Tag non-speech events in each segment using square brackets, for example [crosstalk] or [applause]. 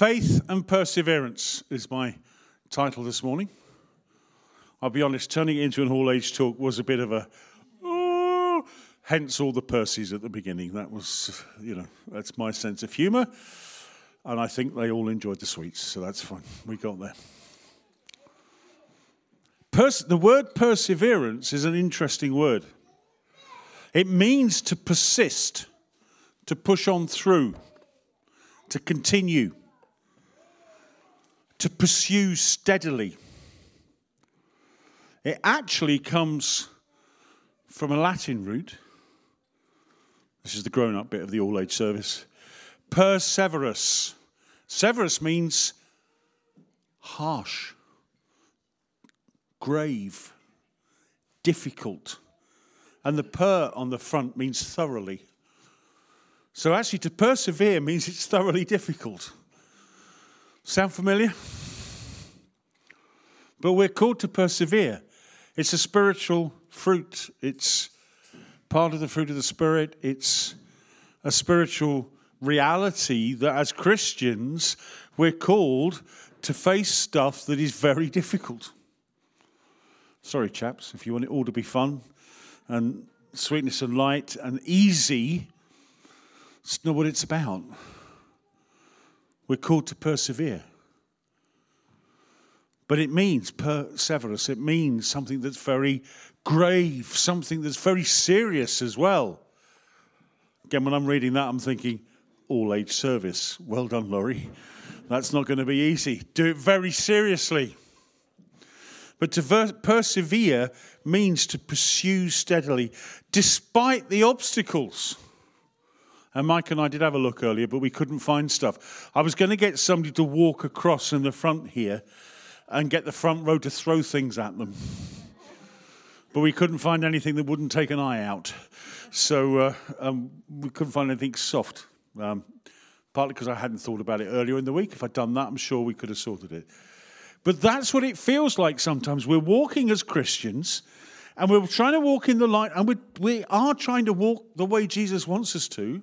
Faith and Perseverance is my title this morning. I'll be honest, turning it into an all age talk was a bit of a, oh, hence all the Percy's at the beginning. That was, you know, that's my sense of humour. And I think they all enjoyed the sweets, so that's fine. We got there. Pers- the word perseverance is an interesting word. It means to persist, to push on through, to continue, to pursue steadily. It actually comes from a Latin root. This is the grown up bit of the all age service. Perseverus. Severus means harsh, grave, difficult. And the per on the front means thoroughly. So actually, to persevere means it's thoroughly difficult. Sound familiar? But we're called to persevere. It's a spiritual fruit. It's part of the fruit of the Spirit. It's a spiritual reality that as Christians, we're called to face stuff that is very difficult. Sorry, chaps, if you want it all to be fun and sweetness and light and easy, it's not what it's about. We're called to persevere. But it means perseverance, it means something that's very grave, something that's very serious as well. Again, when I'm reading that, I'm thinking, all age service. Well done, Laurie. That's not going to be easy. Do it very seriously. But to ver- persevere means to pursue steadily, despite the obstacles. And Mike and I did have a look earlier, but we couldn't find stuff. I was going to get somebody to walk across in the front here and get the front row to throw things at them. But we couldn't find anything that wouldn't take an eye out. So uh, um, we couldn't find anything soft. Um, partly because I hadn't thought about it earlier in the week. If I'd done that, I'm sure we could have sorted it. But that's what it feels like sometimes. We're walking as Christians and we're trying to walk in the light, and we, we are trying to walk the way Jesus wants us to.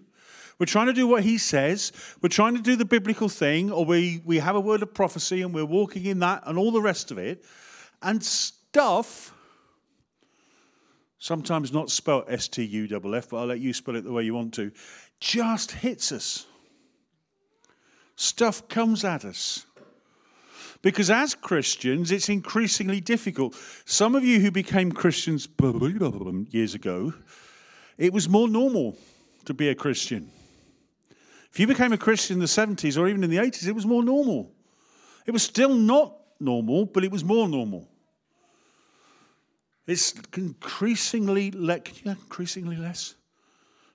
We're trying to do what he says. We're trying to do the biblical thing, or we, we have a word of prophecy and we're walking in that and all the rest of it. And stuff, sometimes not spelled S T U F F, but I'll let you spell it the way you want to, just hits us. Stuff comes at us. Because as Christians, it's increasingly difficult. Some of you who became Christians [laughs] years ago, it was more normal to be a Christian. If you became a Christian in the 70s or even in the 80s, it was more normal. It was still not normal, but it was more normal. It's increasingly, le- increasingly less.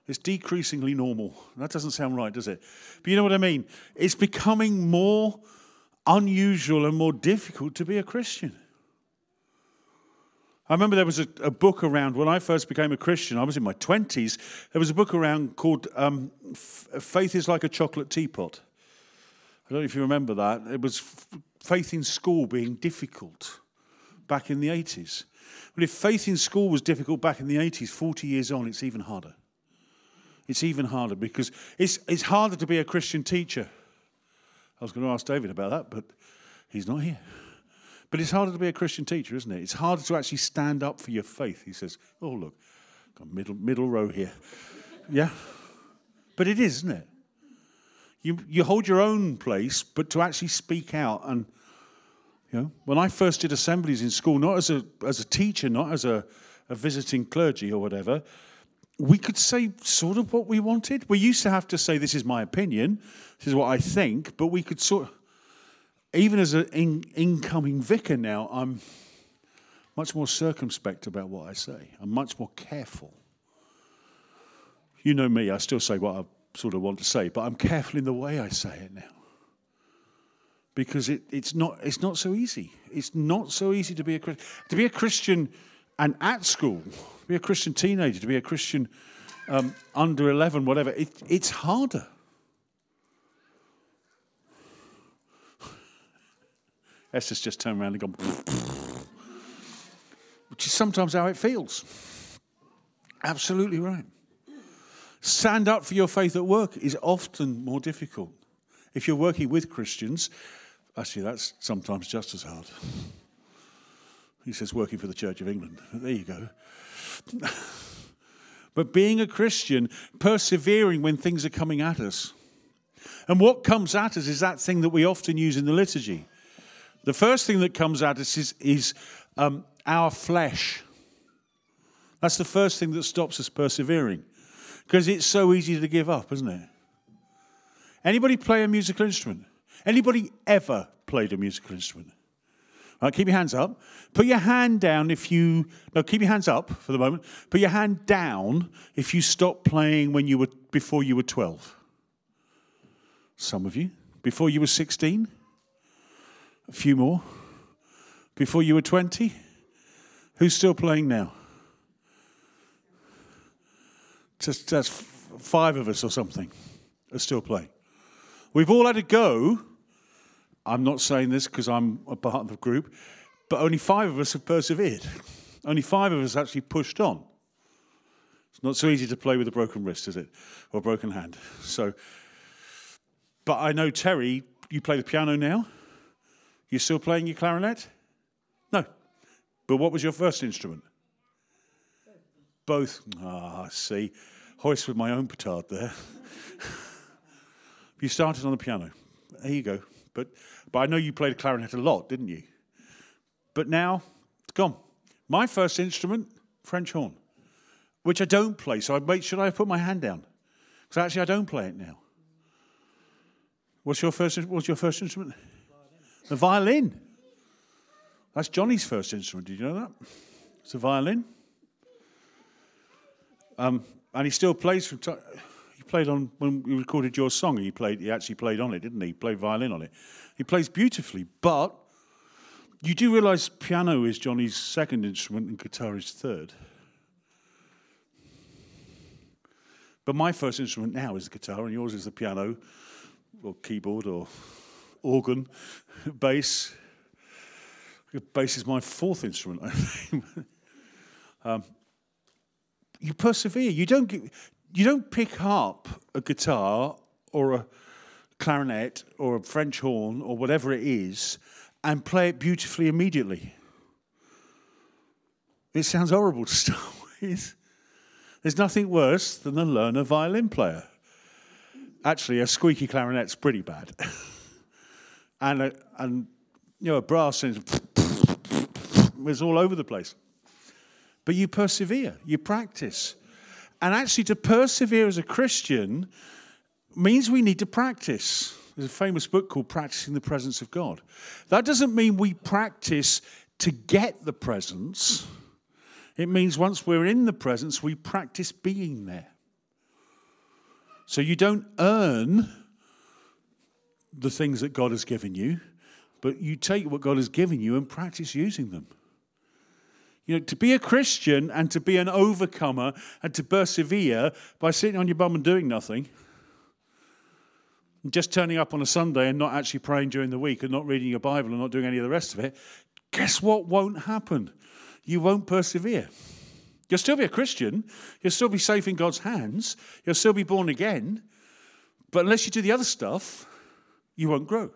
It's decreasingly normal. That doesn't sound right, does it? But you know what I mean? It's becoming more unusual and more difficult to be a Christian. I remember there was a, a, book around when I first became a Christian. I was in my 20s. There was a book around called um, Faith is Like a Chocolate Teapot. I don't know if you remember that. It was faith in school being difficult back in the 80s. But if faith in school was difficult back in the 80s, 40 years on, it's even harder. It's even harder because it's, it's harder to be a Christian teacher. I was going to ask David about that, but he's not here. But it's harder to be a Christian teacher, isn't it? It's harder to actually stand up for your faith. He says, Oh, look, got middle, middle row here. Yeah? But it is, isn't it? You, you hold your own place, but to actually speak out and you know, when I first did assemblies in school, not as a as a teacher, not as a, a visiting clergy or whatever, we could say sort of what we wanted. We used to have to say, This is my opinion, this is what I think, but we could sort of even as an in, incoming vicar now, I'm much more circumspect about what I say. I'm much more careful. You know me, I still say what I sort of want to say, but I'm careful in the way I say it now. Because it, it's, not, it's not so easy. It's not so easy to be a Christian. To be a Christian and at school, to be a Christian teenager, to be a Christian um, under 11, whatever, it, it's harder. Esther's just turned around and gone, which is sometimes how it feels. Absolutely right. Stand up for your faith at work is often more difficult. If you're working with Christians, actually, that's sometimes just as hard. He says working for the Church of England. There you go. but being a Christian, persevering when things are coming at us. And what comes at us is that thing that we often use in the liturgy. The first thing that comes at us is, is um, our flesh. That's the first thing that stops us persevering. Because it's so easy to give up, isn't it? Anybody play a musical instrument? Anybody ever played a musical instrument? All right, keep your hands up. Put your hand down if you no, keep your hands up for the moment. Put your hand down if you stopped playing when you were before you were 12. Some of you. Before you were 16? A few more. Before you were 20? Who's still playing now? Just that's five of us or something are still playing. We've all had a go. I'm not saying this because I'm a part of the group, but only five of us have persevered. Only five of us actually pushed on. It's not so easy to play with a broken wrist, is it? Or a broken hand. So, but I know Terry, you play the piano now. You still playing your clarinet? No. But what was your first instrument? Both. Ah, see. Hoist with my own petard there. [laughs] you started on the piano. There you go. But, but I know you played clarinet a lot, didn't you? But now, it's gone. My first instrument, French horn, which I don't play. So I make should I put my hand down? Because actually, I don't play it now. What's your first? What's your first instrument? The violin. That's Johnny's first instrument. Did you know that? It's a violin. Um, and he still plays from. T- he played on when we recorded your song. He played. He actually played on it, didn't he? He played violin on it. He plays beautifully, but you do realise piano is Johnny's second instrument and guitar is third. But my first instrument now is the guitar, and yours is the piano, or keyboard, or organ, bass. Bass is my fourth instrument, I think. [laughs] um, you persevere. You don't, you don't pick up a guitar or a clarinet or a French horn or whatever it is and play it beautifully immediately. It sounds horrible to [laughs] start with. There's nothing worse than a learner violin player. Actually, a squeaky clarinet's pretty bad. [laughs] and, a, and, you know, a brass is [laughs] all over the place. But you persevere, you practice. And actually, to persevere as a Christian means we need to practice. There's a famous book called Practicing the Presence of God. That doesn't mean we practice to get the presence, it means once we're in the presence, we practice being there. So you don't earn the things that God has given you, but you take what God has given you and practice using them. You know, to be a Christian and to be an overcomer and to persevere by sitting on your bum and doing nothing, and just turning up on a Sunday and not actually praying during the week and not reading your Bible and not doing any of the rest of it, guess what won't happen? You won't persevere. You'll still be a Christian, you'll still be safe in God's hands, you'll still be born again, but unless you do the other stuff, you won't grow.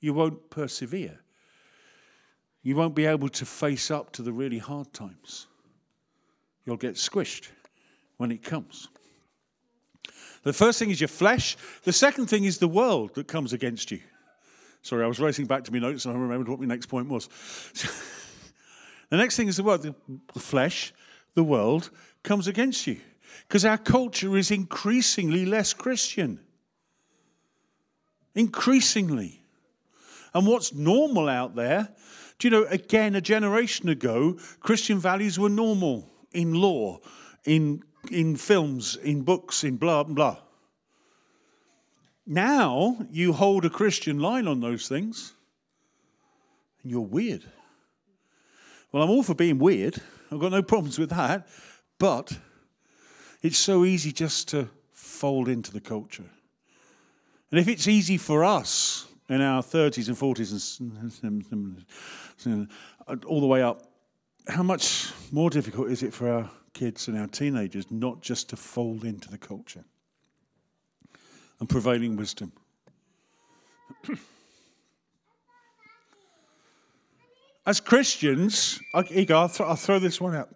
You won't persevere you won't be able to face up to the really hard times. You'll get squished when it comes. The first thing is your flesh. The second thing is the world that comes against you. Sorry, I was racing back to my notes and I remembered what my next point was. [laughs] the next thing is the world. The flesh, the world, comes against you. Because our culture is increasingly less Christian. Increasingly. And what's normal out there do you know, again, a generation ago, Christian values were normal in law, in, in films, in books, in blah, blah. Now you hold a Christian line on those things, and you're weird. Well, I'm all for being weird. I've got no [laughs] problems with that. But it's so easy just to fold into the culture. And if it's easy for us in our 30s and 40s and all the way up, how much more difficult is it for our kids and our teenagers not just to fold into the culture and prevailing wisdom? [clears throat] As Christians, I, Ego, I'll, th- I'll throw this one out.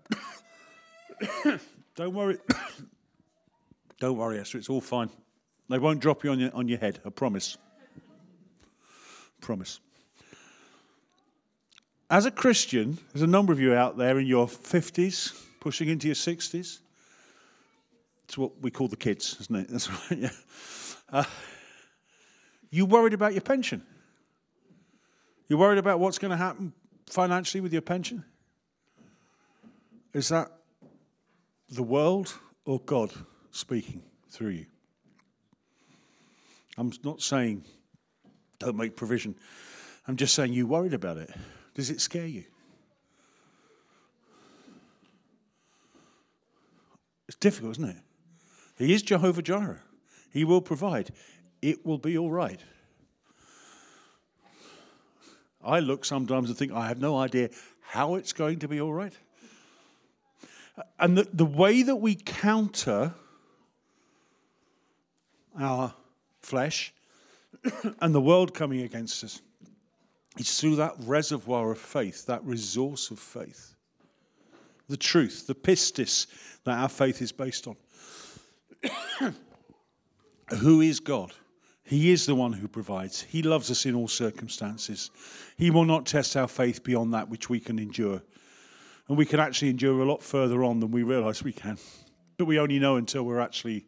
[coughs] Don't worry. [coughs] Don't worry, Esther, it's all fine. They won't drop you on your, on your head, I promise. Promise. As a Christian, there's a number of you out there in your 50s, pushing into your 60s. It's what we call the kids, isn't it? [laughs] That's right, yeah. Uh, you worried about your pension? You worried about what's going to happen financially with your pension? Is that the world or God speaking through you? I'm not saying don't make provision. I'm just saying you worried about it. Does it scare you? It's difficult, isn't it? He is Jehovah Jireh. He will provide. It will be all right. I look sometimes and think, I have no idea how it's going to be all right. And the, the way that we counter our flesh and the world coming against us is through that reservoir of faith, that resource of faith. The truth, the pistis that our faith is based on. [coughs] Who is God? He is the one who provides. He loves us in all circumstances. He will not test our faith beyond that which we can endure. And we can actually endure a lot further on than we realize we can. But we only know until we're actually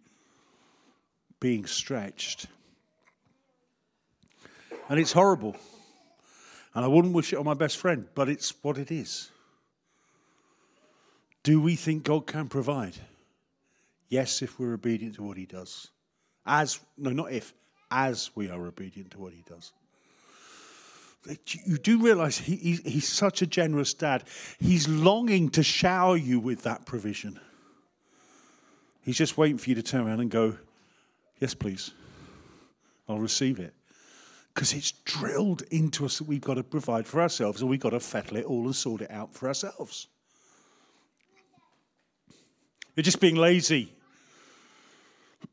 being stretched. And it's horrible. And I wouldn't wish it on my best friend, but it's what it is. Do we think God can provide? Yes, if we're obedient to what he does. As, no, not if, as we are obedient to what he does. You do realize he, he, he's such a generous dad. He's longing to shower you with that provision. He's just waiting for you to turn around and go, Yes, please. I'll receive it. Because it's drilled into us that we've got to provide for ourselves and we've got to fettle it all and sort it out for ourselves. You're just being lazy.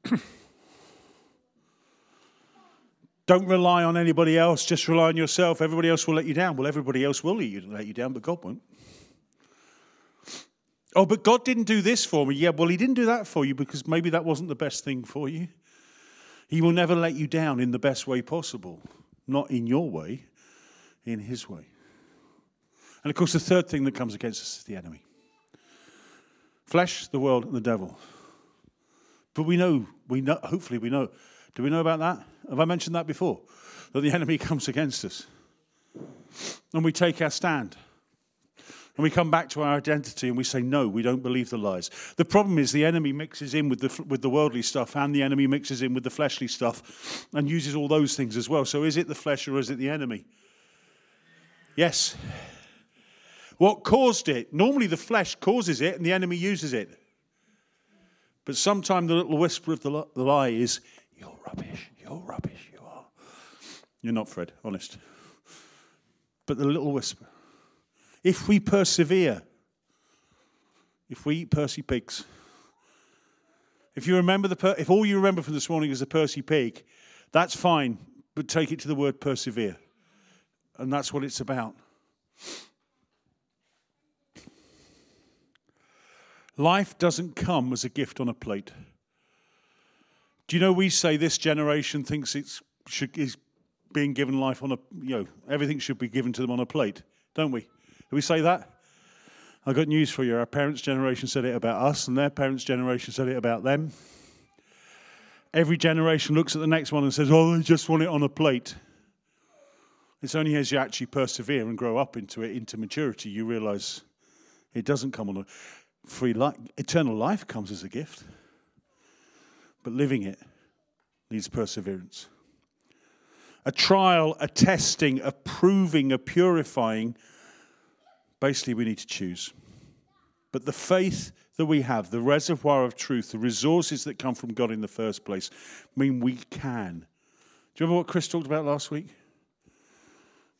[clears throat] Don't rely on anybody else, just rely on yourself. Everybody else will let you down. Well, everybody else will let you down, but God won't. Oh, but God didn't do this for me. Yeah, well, He didn't do that for you because maybe that wasn't the best thing for you. He will never let you down in the best way possible, not in your way, in His way. And of course, the third thing that comes against us is the enemy flesh, the world, and the devil. But we know, we know, hopefully, we know do we know about that? Have I mentioned that before? That the [laughs] enemy comes against us. And we take our stand. And we come back to our identity and we say, no, we don't believe the lies. The problem is the enemy mixes in with the, with the worldly stuff and the enemy mixes in with the fleshly stuff and uses all those things as well. So is it the flesh or is it the enemy? Yes. What caused it? Normally the flesh causes it and the enemy uses it. But sometimes the little whisper of the lie is, you're rubbish. You're rubbish. You are. You're not, Fred, honest. But the little whisper. If we persevere, if we eat Percy pigs, if you remember the, per- if all you remember from this morning is the Percy pig, that's fine, but take it to the word persevere. And that's what it's about. Life doesn't come as a gift on a plate. Do you know we say this generation thinks it's should, is being given life on a you know everything should be given to them on a plate, don't we? Do we say that? I've got news for you. Our parents' generation said it about us, and their parents' generation said it about them. Every generation looks at the next one and says, "Oh, they just want it on a plate." It's only as you actually persevere and grow up into it, into maturity, you realize it doesn't come on a free life. Eternal life comes as a gift. But living it needs perseverance. A trial, a testing, a proving, a purifying. Basically, we need to choose. But the faith that we have, the reservoir of truth, the resources that come from God in the first place, mean we can. Do you remember what Chris talked about last week?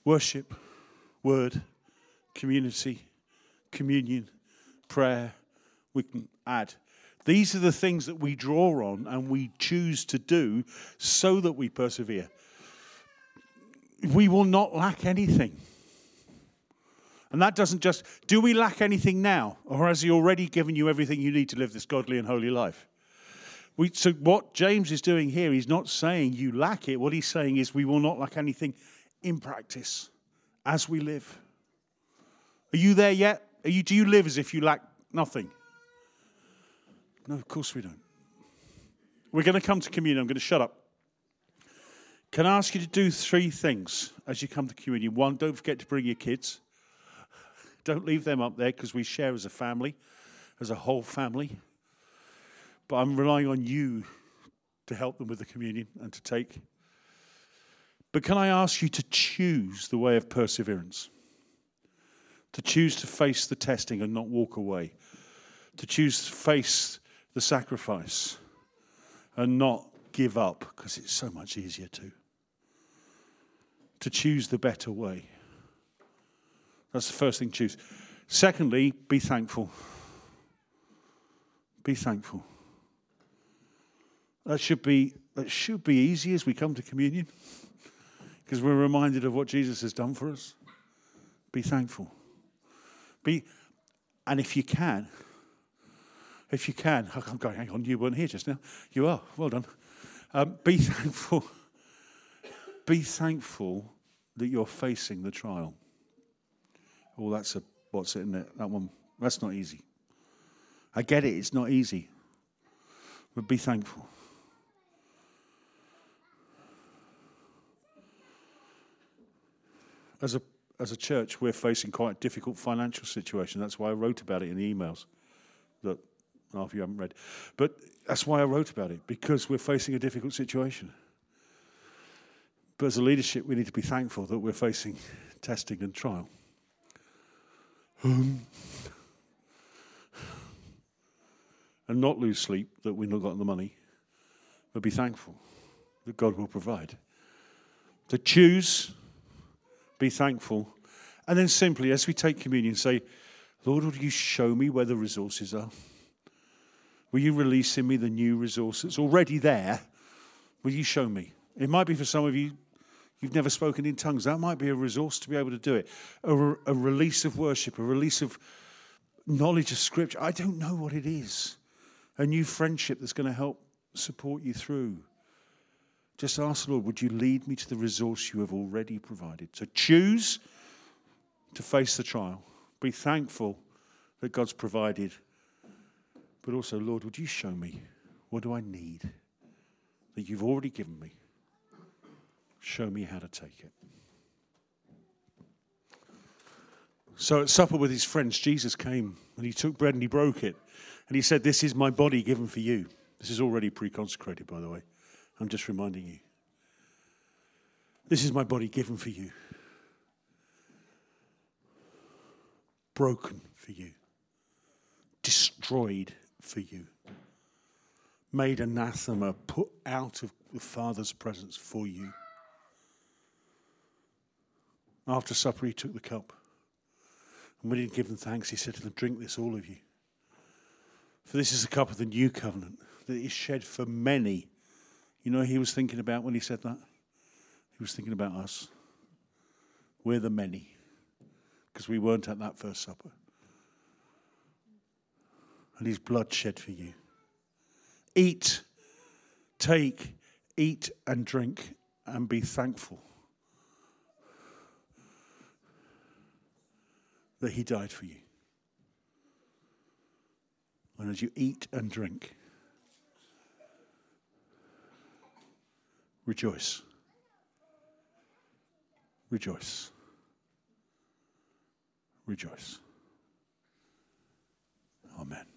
Worship, word, community, communion, prayer. We can add these are the things that we draw on and we choose to do so that we persevere. we will not lack anything. And that doesn't just, do we lack anything now? Or has He already given you everything you need to live this godly and holy life? We, so, what James is doing here, he's not saying you lack it. What he's saying is we will not lack anything in practice as we live. Are you there yet? You, do you live as if you lack nothing? No, of course we don't. We're going to come to communion. I'm going to shut up. Can I ask you to do three things as you come to communion? One, don't forget to bring your kids. Don't leave them up there because we share as a family, as a whole family. But I'm relying on you to help them with the communion and to take. But can I ask you to choose the way of perseverance? To choose to face the testing and not walk away. To choose to face the sacrifice and not give up because it's so much easier to. To choose the better way. That's the first thing, to choose. Secondly, be thankful. Be thankful. That should be, that should be easy as we come to communion because we're reminded of what Jesus has done for us. Be thankful. Be, and if you can, if you can, I'm going, hang on, you weren't here just now. You are. Well done. Um, be [laughs] thankful. Be thankful that you're facing the trial. Oh, that's a, what's it in it? That one, that's not easy. I get it, it's not easy. But be thankful. As a, as a church, we're facing quite a difficult financial situation. That's why I wrote about it in the emails that half of you haven't read. But that's why I wrote about it, because we're facing a difficult situation. But as a leadership, we need to be thankful that we're facing testing and trial. Um, and not lose sleep that we've not got the money, but be thankful that God will provide. To choose, be thankful, and then simply, as we take communion, say, Lord, will you show me where the resources are? Will you release in me the new resources already there? Will you show me? It might be for some of you, you've never spoken in tongues. That might be a resource to be able to do it. A, re- a release of worship, a release of knowledge of scripture. I don't know what it is. A new friendship that's going to help support you through. Just ask Lord, would you lead me to the resource you have already provided? So choose to face the trial. Be thankful that God's provided but also, Lord, would you show me what do I need that you've already given me? Show me how to take it. So at supper with his friends, Jesus came and he took bread and he broke it. And he said, This is my body given for you. This is already pre consecrated, by the way. I'm just reminding you. This is my body given for you, broken for you, destroyed for you. Made anathema, put out of the Father's presence for you. After supper, he took the cup. And when he had given thanks, he said to them, Drink this, all of you. For this is the cup of the new covenant that is shed for many. You know he was thinking about when he said that? He was thinking about us. We're the many, because we weren't at that first supper and his blood shed for you. Eat, take, eat and drink, and be thankful that he died for you. And as you eat and drink, rejoice. Rejoice. Rejoice. Amen.